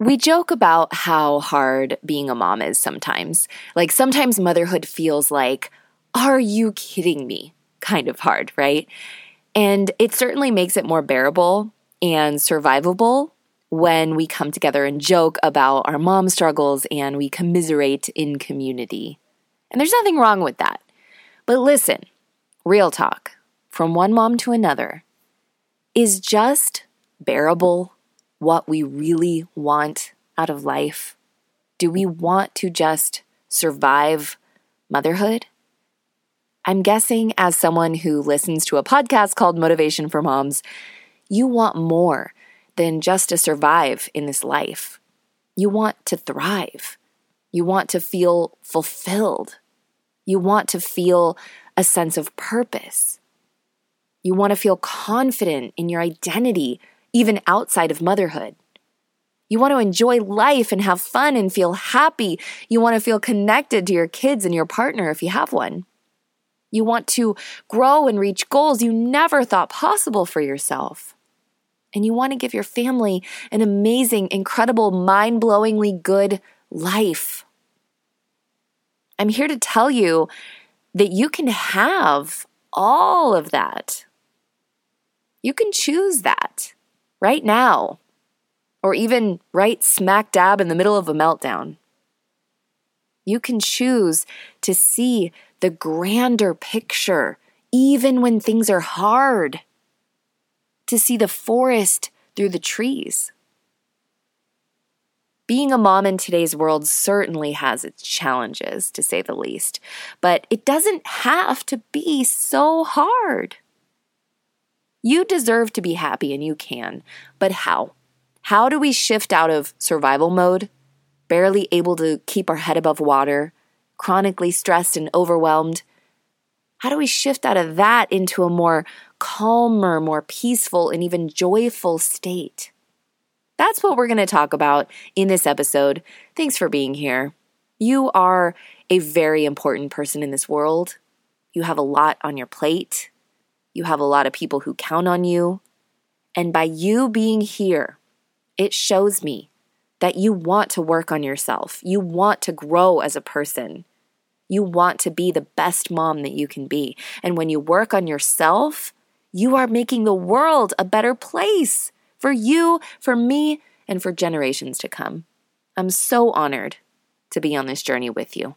We joke about how hard being a mom is sometimes. Like, sometimes motherhood feels like, are you kidding me? Kind of hard, right? And it certainly makes it more bearable and survivable when we come together and joke about our mom struggles and we commiserate in community. And there's nothing wrong with that. But listen, real talk from one mom to another is just bearable what we really want out of life? Do we want to just survive motherhood? I'm guessing, as someone who listens to a podcast called Motivation for Moms, you want more than just to survive in this life. You want to thrive. You want to feel fulfilled. You want to feel a sense of purpose. You want to feel confident in your identity even outside of motherhood. You want to enjoy life and have fun and feel happy. You want to feel connected to your kids and your partner if you have one. You want to grow and reach goals you never thought possible for yourself. And you want to give your family an amazing, incredible, mind blowingly good life. I'm here to tell you that you can have all of that. You can choose that right now, or even right smack dab in the middle of a meltdown. You can choose to see the grander picture, even when things are hard, to see the forest through the trees. Being a mom in today's world certainly has its challenges, to say the least, but it doesn't have to be so hard. You deserve to be happy and you can, but how? How do we shift out of survival mode, barely able to keep our head above water, chronically stressed and overwhelmed? How do we shift out of that into a more calmer, more peaceful, and even joyful state? That's what we're going to talk about in this episode. Thanks for being here. You are a very important person in this world. You have a lot on your plate. You have a lot of people who count on you. And by you being here, it shows me that you want to work on yourself. You want to grow as a person. You want to be the best mom that you can be. And when you work on yourself, you are making the world a better place for you, for me, and for generations to come. I'm so honored to be on this journey with you.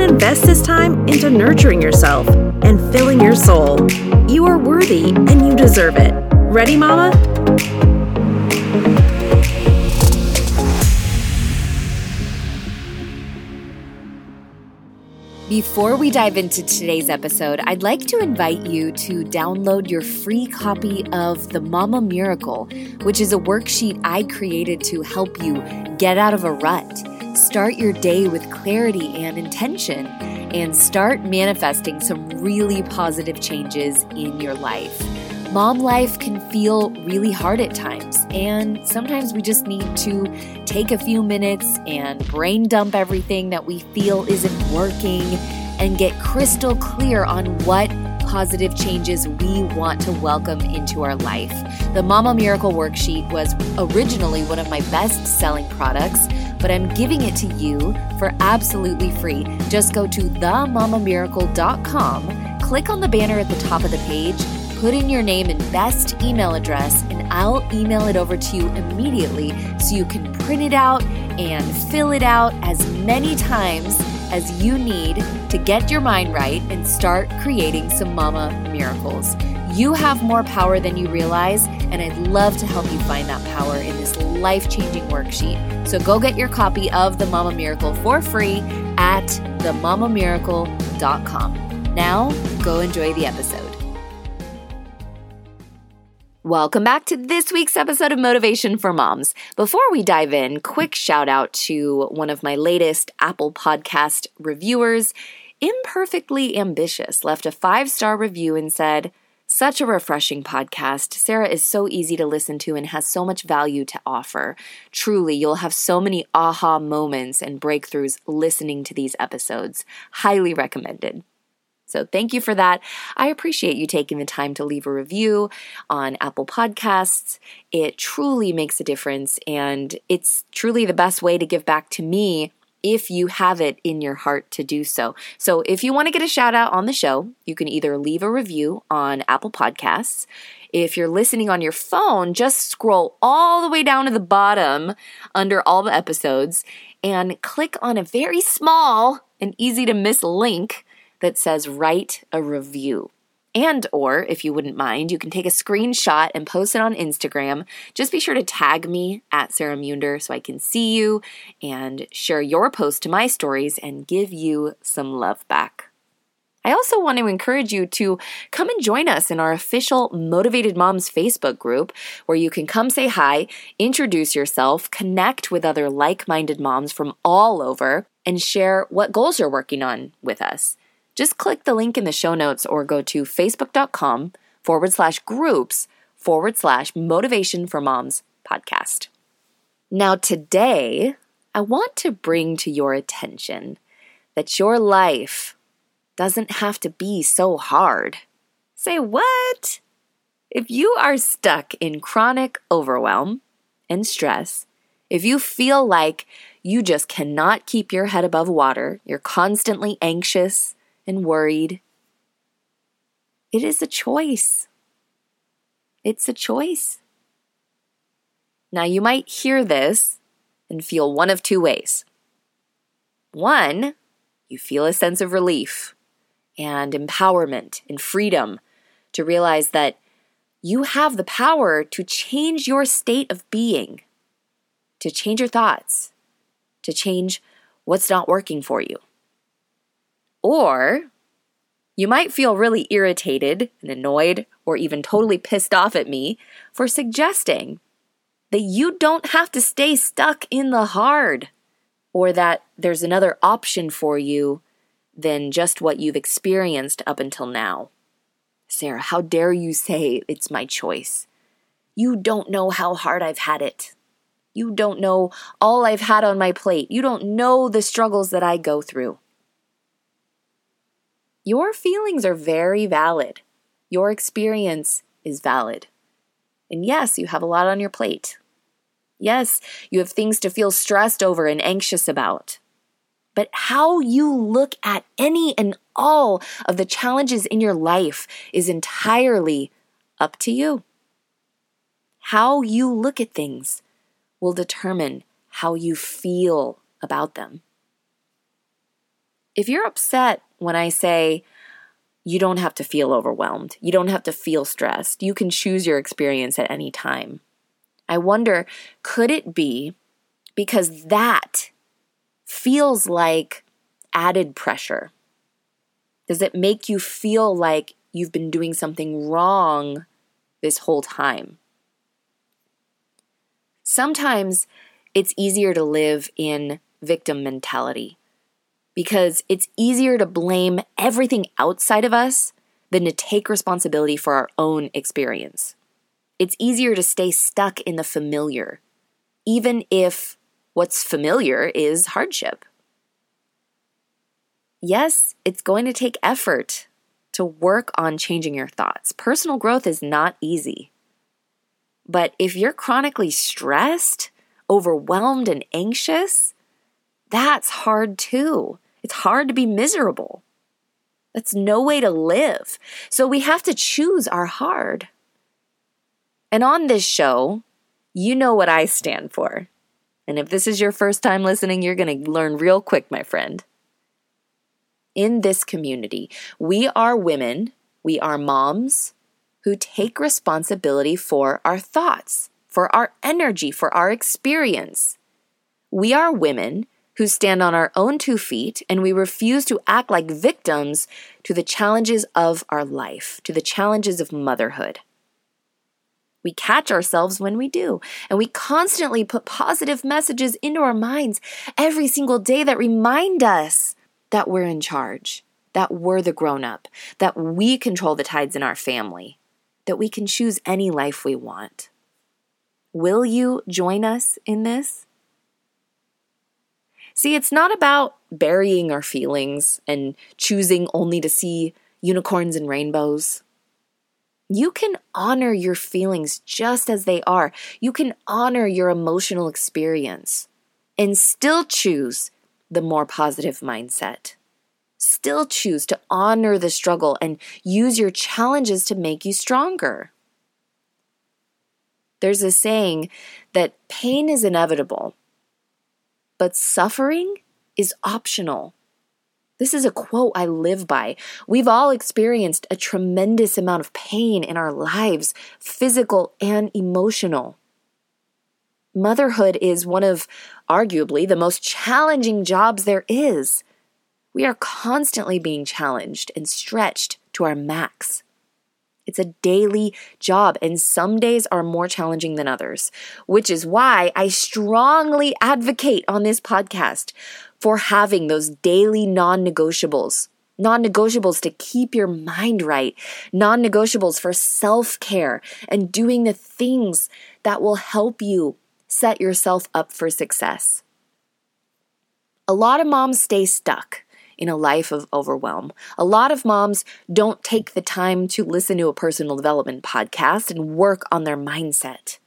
and invest this time into nurturing yourself and filling your soul. You are worthy and you deserve it. Ready, Mama? Before we dive into today's episode, I'd like to invite you to download your free copy of The Mama Miracle, which is a worksheet I created to help you get out of a rut, start your day with clarity and intention, and start manifesting some really positive changes in your life. Mom life can feel really hard at times, and sometimes we just need to take a few minutes and brain dump everything that we feel isn't working and get crystal clear on what positive changes we want to welcome into our life. The Mama Miracle Worksheet was originally one of my best selling products, but I'm giving it to you for absolutely free. Just go to themamamiracle.com, click on the banner at the top of the page put in your name and best email address, and I'll email it over to you immediately so you can print it out and fill it out as many times as you need to get your mind right and start creating some mama miracles. You have more power than you realize, and I'd love to help you find that power in this life changing worksheet. So go get your copy of The Mama Miracle for free at themamamiracle.com. Now, go enjoy the episode. Welcome back to this week's episode of Motivation for Moms. Before we dive in, quick shout out to one of my latest Apple Podcast reviewers. Imperfectly Ambitious left a five star review and said, such a refreshing podcast. Sarah is so easy to listen to and has so much value to offer. Truly, you'll have so many aha moments and breakthroughs listening to these episodes. Highly recommended. So, thank you for that. I appreciate you taking the time to leave a review on Apple Podcasts. It truly makes a difference, and it's truly the best way to give back to me if you have it in your heart to do so. So, if you want to get a shout out on the show, you can either leave a review on Apple Podcasts. If you're listening on your phone, just scroll all the way down to the bottom under all the episodes and click on a very small and easy to miss link that says write a review. And or if you wouldn't mind, you can take a screenshot and post it on Instagram. Just be sure to tag me at Sarah Munder so I can see you and share your post to my stories and give you some love back. I also want to encourage you to come and join us in our official Motivated Moms Facebook group where you can come say hi, introduce yourself, connect with other like minded moms from all over, and share what goals you're working on with us. Just click the link in the show notes or go to facebook.com forward slash groups forward slash motivation for moms podcast. Now, today, I want to bring to your attention that your life doesn't have to be so hard. Say what? If you are stuck in chronic overwhelm and stress, if you feel like you just cannot keep your head above water, you're constantly anxious, and worried. It is a choice. It's a choice. Now, you might hear this and feel one of two ways. One, you feel a sense of relief and empowerment and freedom to realize that you have the power to change your state of being, to change your thoughts, to change what's not working for you. Or you might feel really irritated and annoyed or even totally pissed off at me for suggesting that you don't have to stay stuck in the hard or that there's another option for you than just what you've experienced up until now. Sarah, how dare you say it's my choice? You don't know how hard I've had it. You don't know all I've had on my plate. You don't know the struggles that I go through. Your feelings are very valid. Your experience is valid. And yes, you have a lot on your plate. Yes, you have things to feel stressed over and anxious about. But how you look at any and all of the challenges in your life is entirely up to you. How you look at things will determine how you feel about them. If you're upset when I say, you don't have to feel overwhelmed. You don't have to feel stressed. You can choose your experience at any time. I wonder could it be because that feels like added pressure? Does it make you feel like you've been doing something wrong this whole time? Sometimes it's easier to live in victim mentality because it's easier to blame everything outside of us than to take responsibility for our own experience. It's easier to stay stuck in the familiar, even if what's familiar is hardship. Yes, it's going to take effort to work on changing your thoughts. Personal growth is not easy. But if you're chronically stressed, overwhelmed, and anxious, that's hard too. It's hard to be miserable. That's no way to live. So we have to choose our hard. And on this show, you know what I stand for. And if this is your first time listening, you're going to learn real quick, my friend. In this community, we are women, we are moms who take responsibility for our thoughts, for our energy, for our experience. We are women who stand on our own two feet and we refuse to act like victims to the challenges of our life, to the challenges of motherhood. We catch ourselves when we do, and we constantly put positive messages into our minds every single day that remind us that we're in charge, that we're the grown up, that we control the tides in our family, that we can choose any life we want. Will you join us in this? See, it's not about burying our feelings and choosing only to see unicorns and rainbows. You can honor your feelings just as they are. You can honor your emotional experience and still choose the more positive mindset. Still choose to honor the struggle and use your challenges to make you stronger. There's a saying that pain is inevitable, but suffering is optional. This is a quote I live by. We've all experienced a tremendous amount of pain in our lives, physical and emotional. Motherhood is one of arguably the most challenging jobs there is. We are constantly being challenged and stretched to our max. It's a daily job, and some days are more challenging than others, which is why I strongly advocate on this podcast for having those daily non negotiables. Non negotiables to keep your mind right, non negotiables for self care and doing the things that will help you set yourself up for success. A lot of moms stay stuck in a life of overwhelm. A lot of moms don't take the time to listen to a personal development podcast and work on their mindset.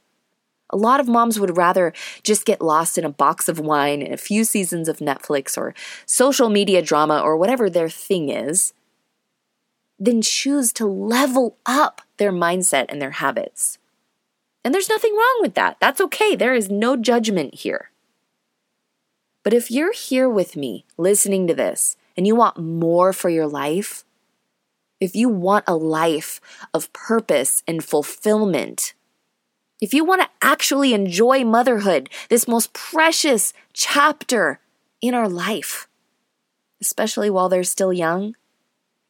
A lot of moms would rather just get lost in a box of wine and a few seasons of Netflix or social media drama or whatever their thing is than choose to level up their mindset and their habits. And there's nothing wrong with that. That's okay. There is no judgment here. But if you're here with me listening to this and you want more for your life, if you want a life of purpose and fulfillment, if you want to actually enjoy motherhood, this most precious chapter in our life, especially while they're still young,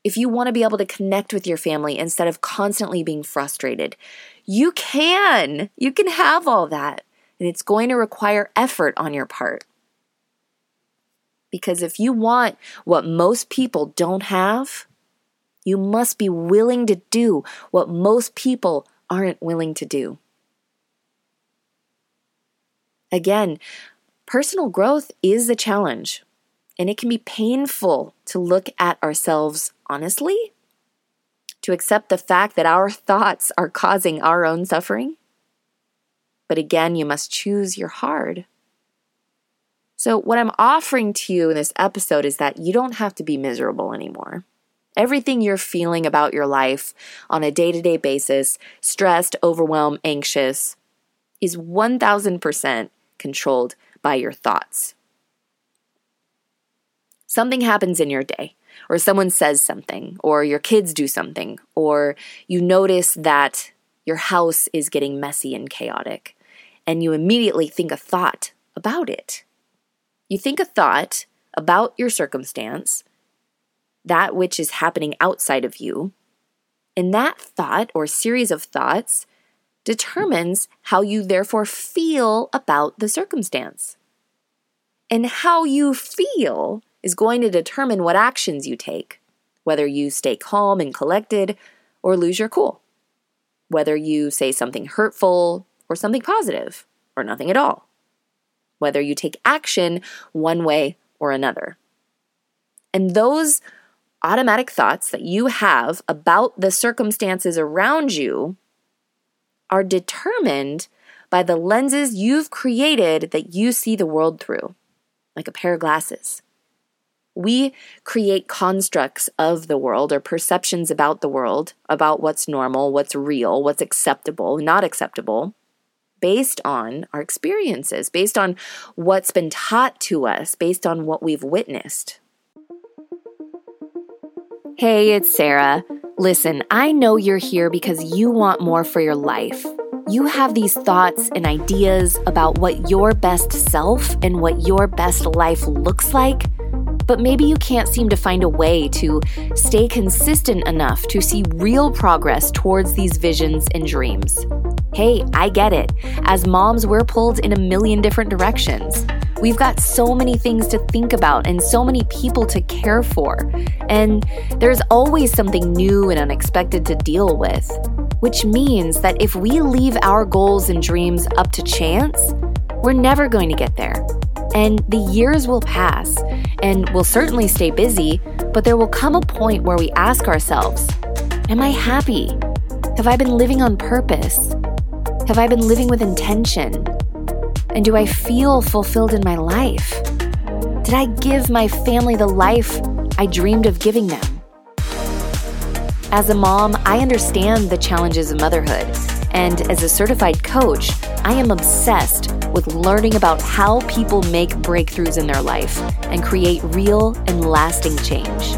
if you want to be able to connect with your family instead of constantly being frustrated, you can. You can have all that. And it's going to require effort on your part. Because if you want what most people don't have, you must be willing to do what most people aren't willing to do. Again, personal growth is a challenge, and it can be painful to look at ourselves honestly, to accept the fact that our thoughts are causing our own suffering. But again, you must choose your hard. So, what I'm offering to you in this episode is that you don't have to be miserable anymore. Everything you're feeling about your life on a day to day basis, stressed, overwhelmed, anxious, is 1000% controlled by your thoughts. Something happens in your day, or someone says something, or your kids do something, or you notice that your house is getting messy and chaotic, and you immediately think a thought about it. You think a thought about your circumstance, that which is happening outside of you, and that thought or series of thoughts determines how you therefore feel about the circumstance. And how you feel is going to determine what actions you take, whether you stay calm and collected or lose your cool, whether you say something hurtful or something positive or nothing at all whether you take action one way or another. And those automatic thoughts that you have about the circumstances around you are determined by the lenses you've created that you see the world through, like a pair of glasses. We create constructs of the world or perceptions about the world, about what's normal, what's real, what's acceptable, not acceptable, based on our experiences, based on what's been taught to us, based on what we've witnessed. Hey, it's Sarah. Listen, I know you're here because you want more for your life. You have these thoughts and ideas about what your best self and what your best life looks like, but maybe you can't seem to find a way to stay consistent enough to see real progress towards these visions and dreams. Hey, I get it. As moms, we're pulled in a million different directions. We've got so many things to think about and so many people to care for. And there's always something new and unexpected to deal with. Which means that if we leave our goals and dreams up to chance, we're never going to get there. And the years will pass, and we'll certainly stay busy, but there will come a point where we ask ourselves Am I happy? Have I been living on purpose? Have I been living with intention? And do I feel fulfilled in my life? Did I give my family the life I dreamed of giving them? As a mom, I understand the challenges of motherhood. And as a certified coach, I am obsessed with learning about how people make breakthroughs in their life and create real and lasting change.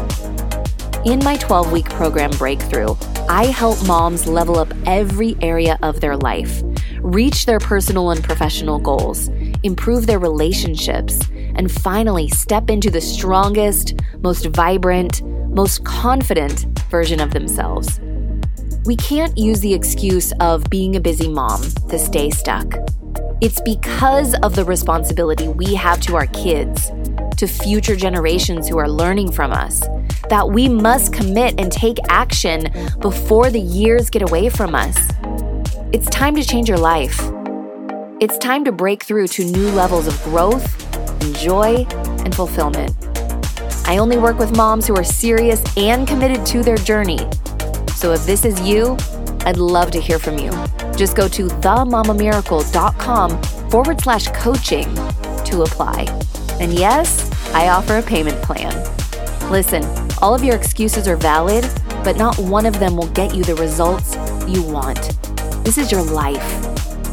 In my 12 week program Breakthrough, I help moms level up every area of their life, reach their personal and professional goals, improve their relationships, and finally step into the strongest, most vibrant, most confident version of themselves. We can't use the excuse of being a busy mom to stay stuck. It's because of the responsibility we have to our kids, to future generations who are learning from us, that we must commit and take action before the years get away from us. It's time to change your life. It's time to break through to new levels of growth, and joy, and fulfillment. I only work with moms who are serious and committed to their journey. So if this is you, I'd love to hear from you. Just go to themamamiracle.com forward slash coaching to apply. And yes, I offer a payment plan. Listen, all of your excuses are valid, but not one of them will get you the results you want. This is your life.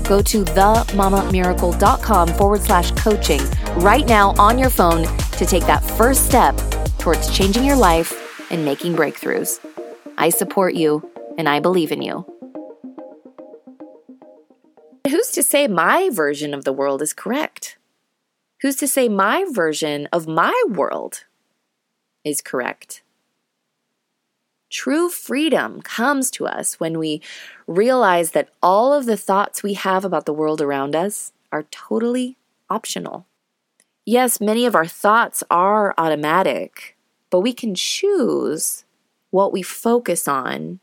Go to themamamiracle.com forward slash coaching right now on your phone to take that first step towards changing your life and making breakthroughs. I support you and I believe in you. Who's to say my version of the world is correct? Who's to say my version of my world is correct? True freedom comes to us when we realize that all of the thoughts we have about the world around us are totally optional. Yes, many of our thoughts are automatic, but we can choose what we focus on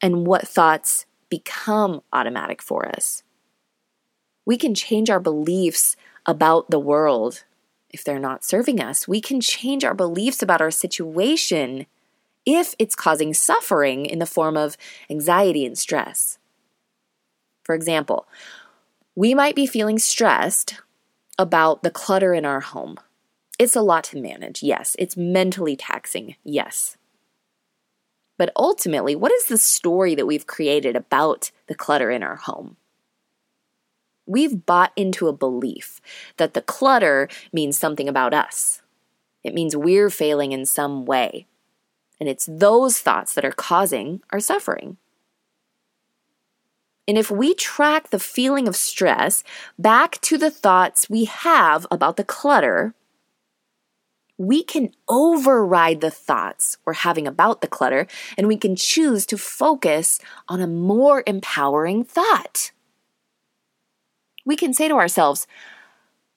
and what thoughts become automatic for us. We can change our beliefs about the world if they're not serving us. We can change our beliefs about our situation if it's causing suffering in the form of anxiety and stress. For example, we might be feeling stressed about the clutter in our home. It's a lot to manage, yes. It's mentally taxing, yes. But ultimately, what is the story that we've created about the clutter in our home? We've bought into a belief that the clutter means something about us. It means we're failing in some way. And it's those thoughts that are causing our suffering. And if we track the feeling of stress back to the thoughts we have about the clutter, we can override the thoughts we're having about the clutter and we can choose to focus on a more empowering thought. We can say to ourselves,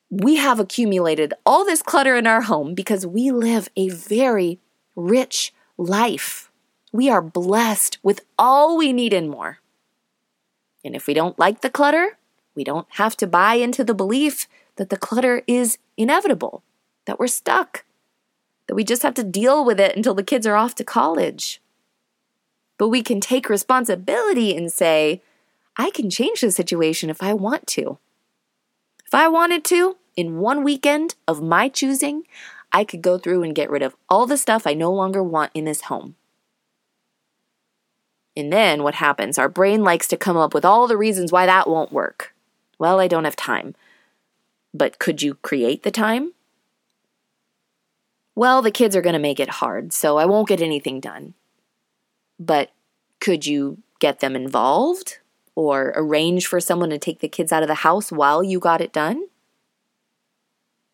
we have accumulated all this clutter in our home because we live a very rich life. We are blessed with all we need and more. And if we don't like the clutter, we don't have to buy into the belief that the clutter is inevitable, that we're stuck, that we just have to deal with it until the kids are off to college. But we can take responsibility and say, I can change the situation if I want to. If I wanted to, in one weekend of my choosing, I could go through and get rid of all the stuff I no longer want in this home. And then what happens? Our brain likes to come up with all the reasons why that won't work. Well, I don't have time. But could you create the time? Well, the kids are going to make it hard, so I won't get anything done. But could you get them involved or arrange for someone to take the kids out of the house while you got it done?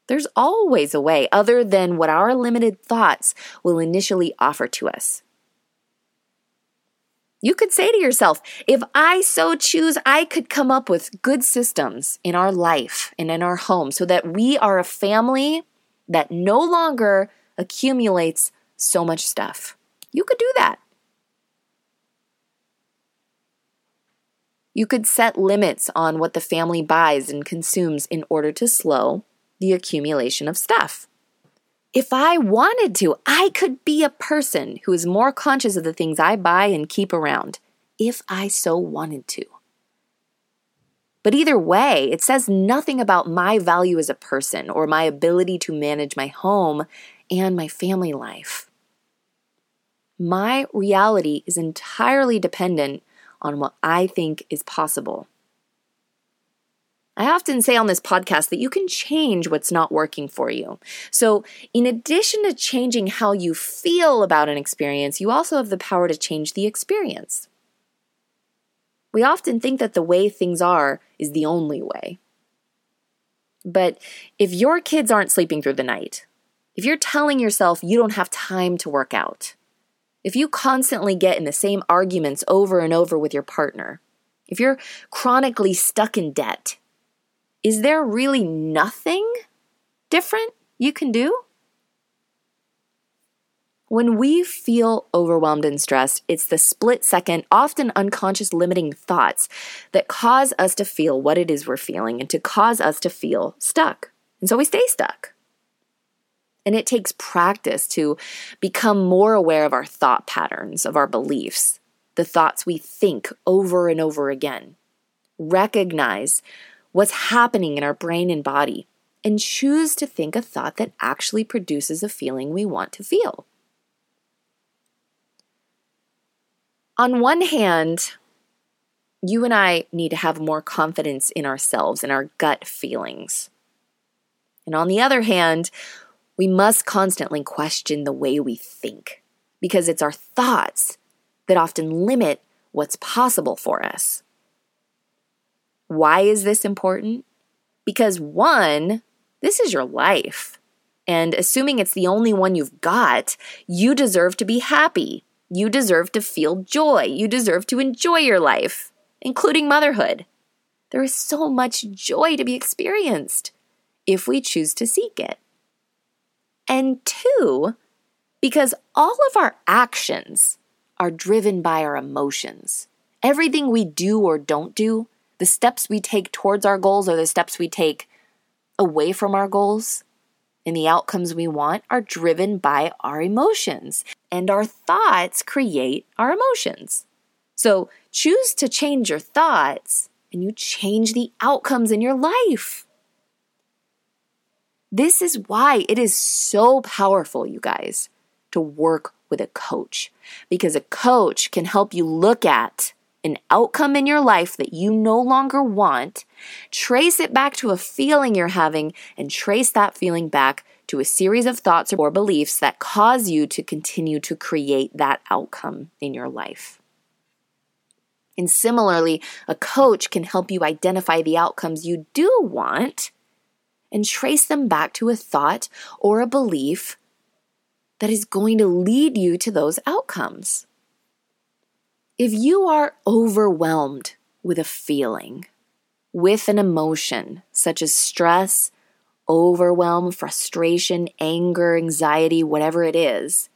There's always a way other than what our limited thoughts will initially offer to us. You could say to yourself, if I so choose, I could come up with good systems in our life and in our home so that we are a family that no longer accumulates so much stuff. You could do that. You could set limits on what the family buys and consumes in order to slow the accumulation of stuff. If I wanted to, I could be a person who is more conscious of the things I buy and keep around, if I so wanted to. But either way, it says nothing about my value as a person or my ability to manage my home and my family life. My reality is entirely dependent on what I think is possible. I often say on this podcast that you can change what's not working for you. So, in addition to changing how you feel about an experience, you also have the power to change the experience. We often think that the way things are is the only way. But if your kids aren't sleeping through the night, if you're telling yourself you don't have time to work out, if you constantly get in the same arguments over and over with your partner, if you're chronically stuck in debt, is there really nothing different you can do? When we feel overwhelmed and stressed, it's the split second, often unconscious limiting thoughts that cause us to feel what it is we're feeling and to cause us to feel stuck. And so we stay stuck. And it takes practice to become more aware of our thought patterns, of our beliefs, the thoughts we think over and over again. Recognize what's happening in our brain and body, and choose to think a thought that actually produces a feeling we want to feel. On one hand, you and I need to have more confidence in ourselves and our gut feelings. And on the other hand, we must constantly question the way we think because it's our thoughts that often limit what's possible for us. Why is this important? Because one, this is your life. And assuming it's the only one you've got, you deserve to be happy. You deserve to feel joy. You deserve to enjoy your life, including motherhood. There is so much joy to be experienced if we choose to seek it. And two, because all of our actions are driven by our emotions. Everything we do or don't do the steps we take towards our goals or the steps we take away from our goals and the outcomes we want are driven by our emotions. And our thoughts create our emotions. So choose to change your thoughts and you change the outcomes in your life. This is why it is so powerful, you guys, to work with a coach because a coach can help you look at an outcome in your life that you no longer want, trace it back to a feeling you're having, and trace that feeling back to a series of thoughts or beliefs that cause you to continue to create that outcome in your life. And similarly, a coach can help you identify the outcomes you do want and trace them back to a thought or a belief that is going to lead you to those outcomes. If you are overwhelmed with a feeling, with an emotion such as stress, overwhelm, frustration, anger, anxiety, whatever it is,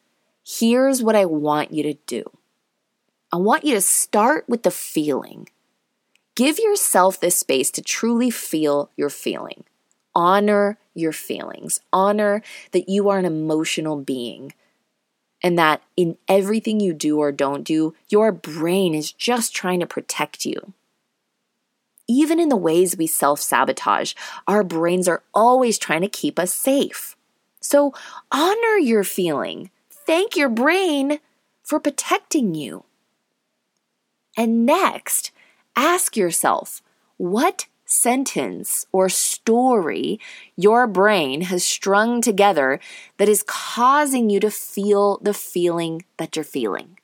here's what I want you to do. I want you to start with the feeling. Give yourself this space to truly feel your feeling. Honor your feelings. Honor that you are an emotional being and that in everything you do or don't do, your brain is just trying to protect you. Even in the ways we self sabotage, our brains are always trying to keep us safe. So honor your feeling. Thank your brain for protecting you. And next, ask yourself what sentence or story your brain has strung together that is causing you to feel the feeling that you're feeling?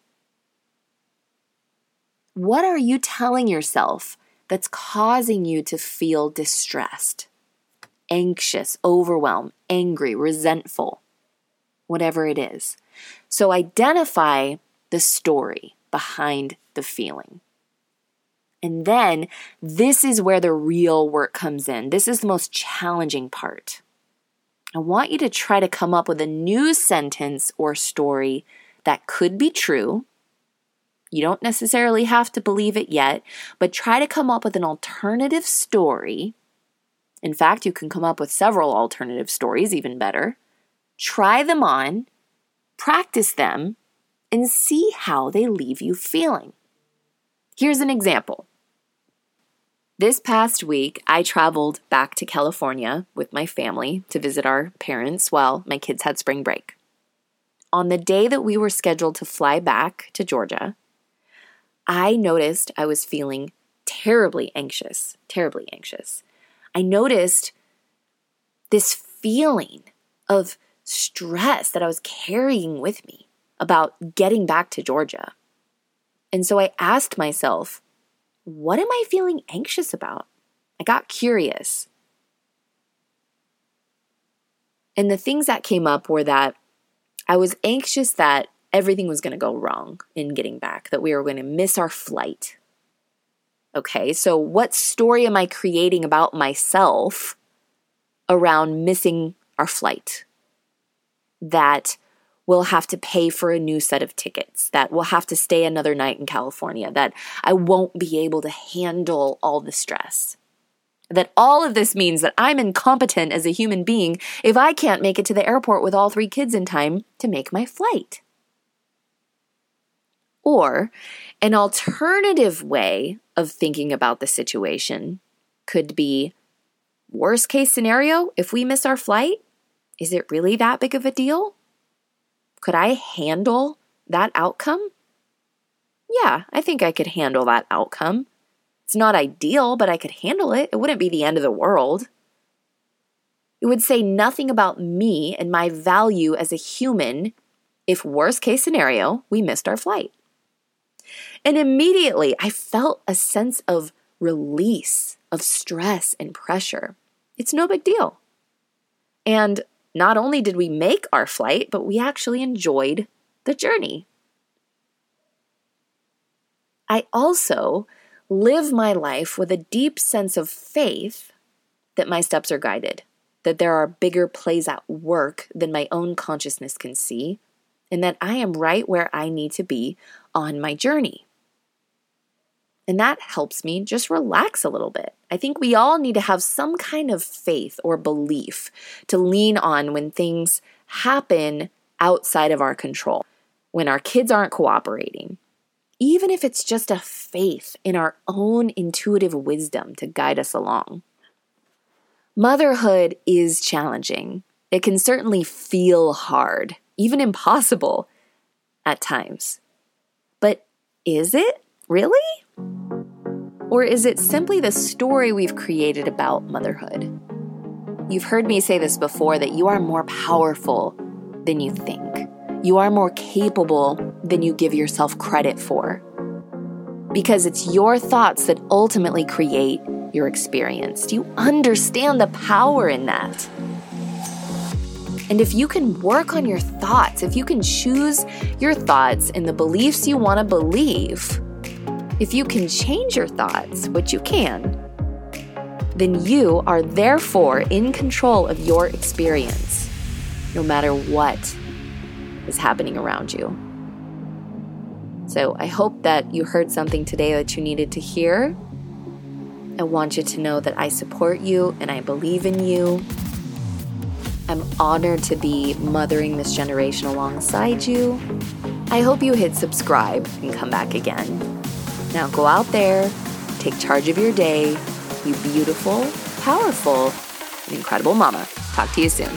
What are you telling yourself that's causing you to feel distressed, anxious, overwhelmed, angry, resentful, whatever it is? So identify the story. behind the feeling. And then this is where the real work comes in. This is the most challenging part. I want you to try to come up with a new sentence or story that could be true. You don't necessarily have to believe it yet, but try to come up with an alternative story. In fact, you can come up with several alternative stories, even better. Try them on, practice them, and see how they leave you feeling. Here's an example. This past week, I traveled back to California with my family to visit our parents while my kids had spring break. On the day that we were scheduled to fly back to Georgia, I noticed I was feeling terribly anxious, terribly anxious. I noticed this feeling of stress that I was carrying with me about getting back to Georgia. And so I asked myself, what am I feeling anxious about? I got curious. And the things that came up were that I was anxious that everything was going to go wrong in getting back, that we were going to miss our flight. Okay, so what story am I creating about myself around missing our flight? That will have to pay for a new set of tickets, that will have to stay another night in California, that I won't be able to handle all the stress. That all of this means that I'm incompetent as a human being if I can't make it to the airport with all three kids in time to make my flight. Or an alternative way of thinking about the situation could be worst case scenario, if we miss our flight, is it really that big of a deal? Could I handle that outcome? Yeah, I think I could handle that outcome. It's not ideal, but I could handle it. It wouldn't be the end of the world. It would say nothing about me and my value as a human if, worst case scenario, we missed our flight. And immediately I felt a sense of release, of stress and pressure. It's no big deal. And not only did we make our flight, but we actually enjoyed the journey. I also live my life with a deep sense of faith that my steps are guided, that there are bigger plays at work than my own consciousness can see, and that I am right where I need to be on my journey. And that helps me just relax a little bit. I think we all need to have some kind of faith or belief to lean on when things happen outside of our control, when our kids aren't cooperating. Even if it's just a faith in our own intuitive wisdom to guide us along. Motherhood is challenging. It can certainly feel hard, even impossible at times. But is it really? Or is it simply the story we've created about motherhood? You've heard me say this before that you are more powerful than you think. You are more capable than you give yourself credit for. Because it's your thoughts that ultimately create your experience. Do you understand the power in that? And if you can work on your thoughts, if you can choose your thoughts and the beliefs you want to believe, if you can change your thoughts, which you can, then you are therefore in control of your experience, no matter what is happening around you. So I hope that you heard something today that you needed to hear. I want you to know that I support you and I believe in you. I'm honored to be mothering this generation alongside you. I hope you hit subscribe and come back again. Now go out there, take charge of your day, be beautiful, powerful, and incredible mama. Talk to you soon.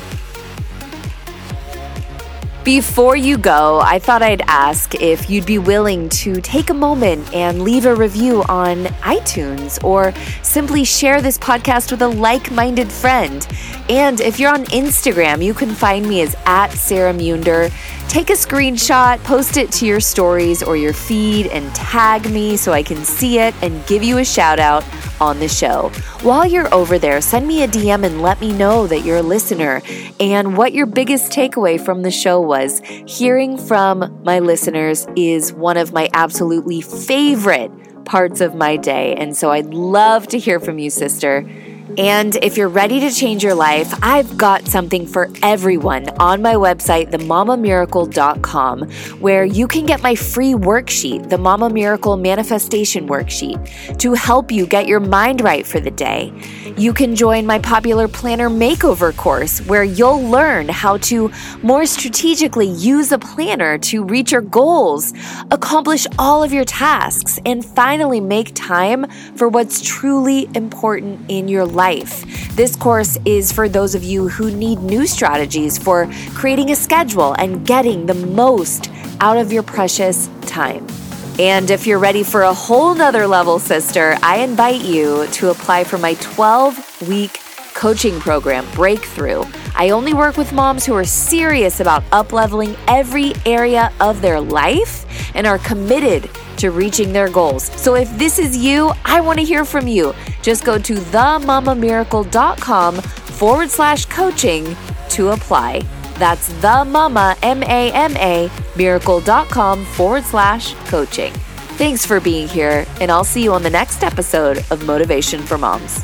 Before you go, I thought I'd ask if you'd be willing to take a moment and leave a review on iTunes or simply share this podcast with a like minded friend. And if you're on Instagram, you can find me as at Sarah Munder. Take a screenshot, post it to your stories or your feed, and tag me so I can see it and give you a shout out on the show. While you're over there, send me a DM and let me know that you're a listener and what your biggest takeaway from the show was. Hearing from my listeners is one of my absolutely favorite parts of my day. And so I'd love to hear from you, sister. And if you're ready to change your life, I've got something for everyone on my website, themamamiracle.com, where you can get my free worksheet, the Mama Miracle Manifestation Worksheet, to help you get your mind right for the day. You can join my popular planner makeover course, where you'll learn how to more strategically use a planner to reach your goals, accomplish all of your tasks, and finally make time for what's truly important in your life life. This course is for those of you who need new strategies for creating a schedule and getting the most out of your precious time. And if you're ready for a whole nother level, sister, I invite you to apply for my 12 week coaching program, Breakthrough. I only work with moms who are serious about upleveling every area of their life and are committed to reaching their goals. So if this is you, I want to hear from you. Just go to themamamiracle.com forward slash coaching to apply. That's the mama, M A M A, miracle.com forward slash coaching. Thanks for being here, and I'll see you on the next episode of Motivation for Moms.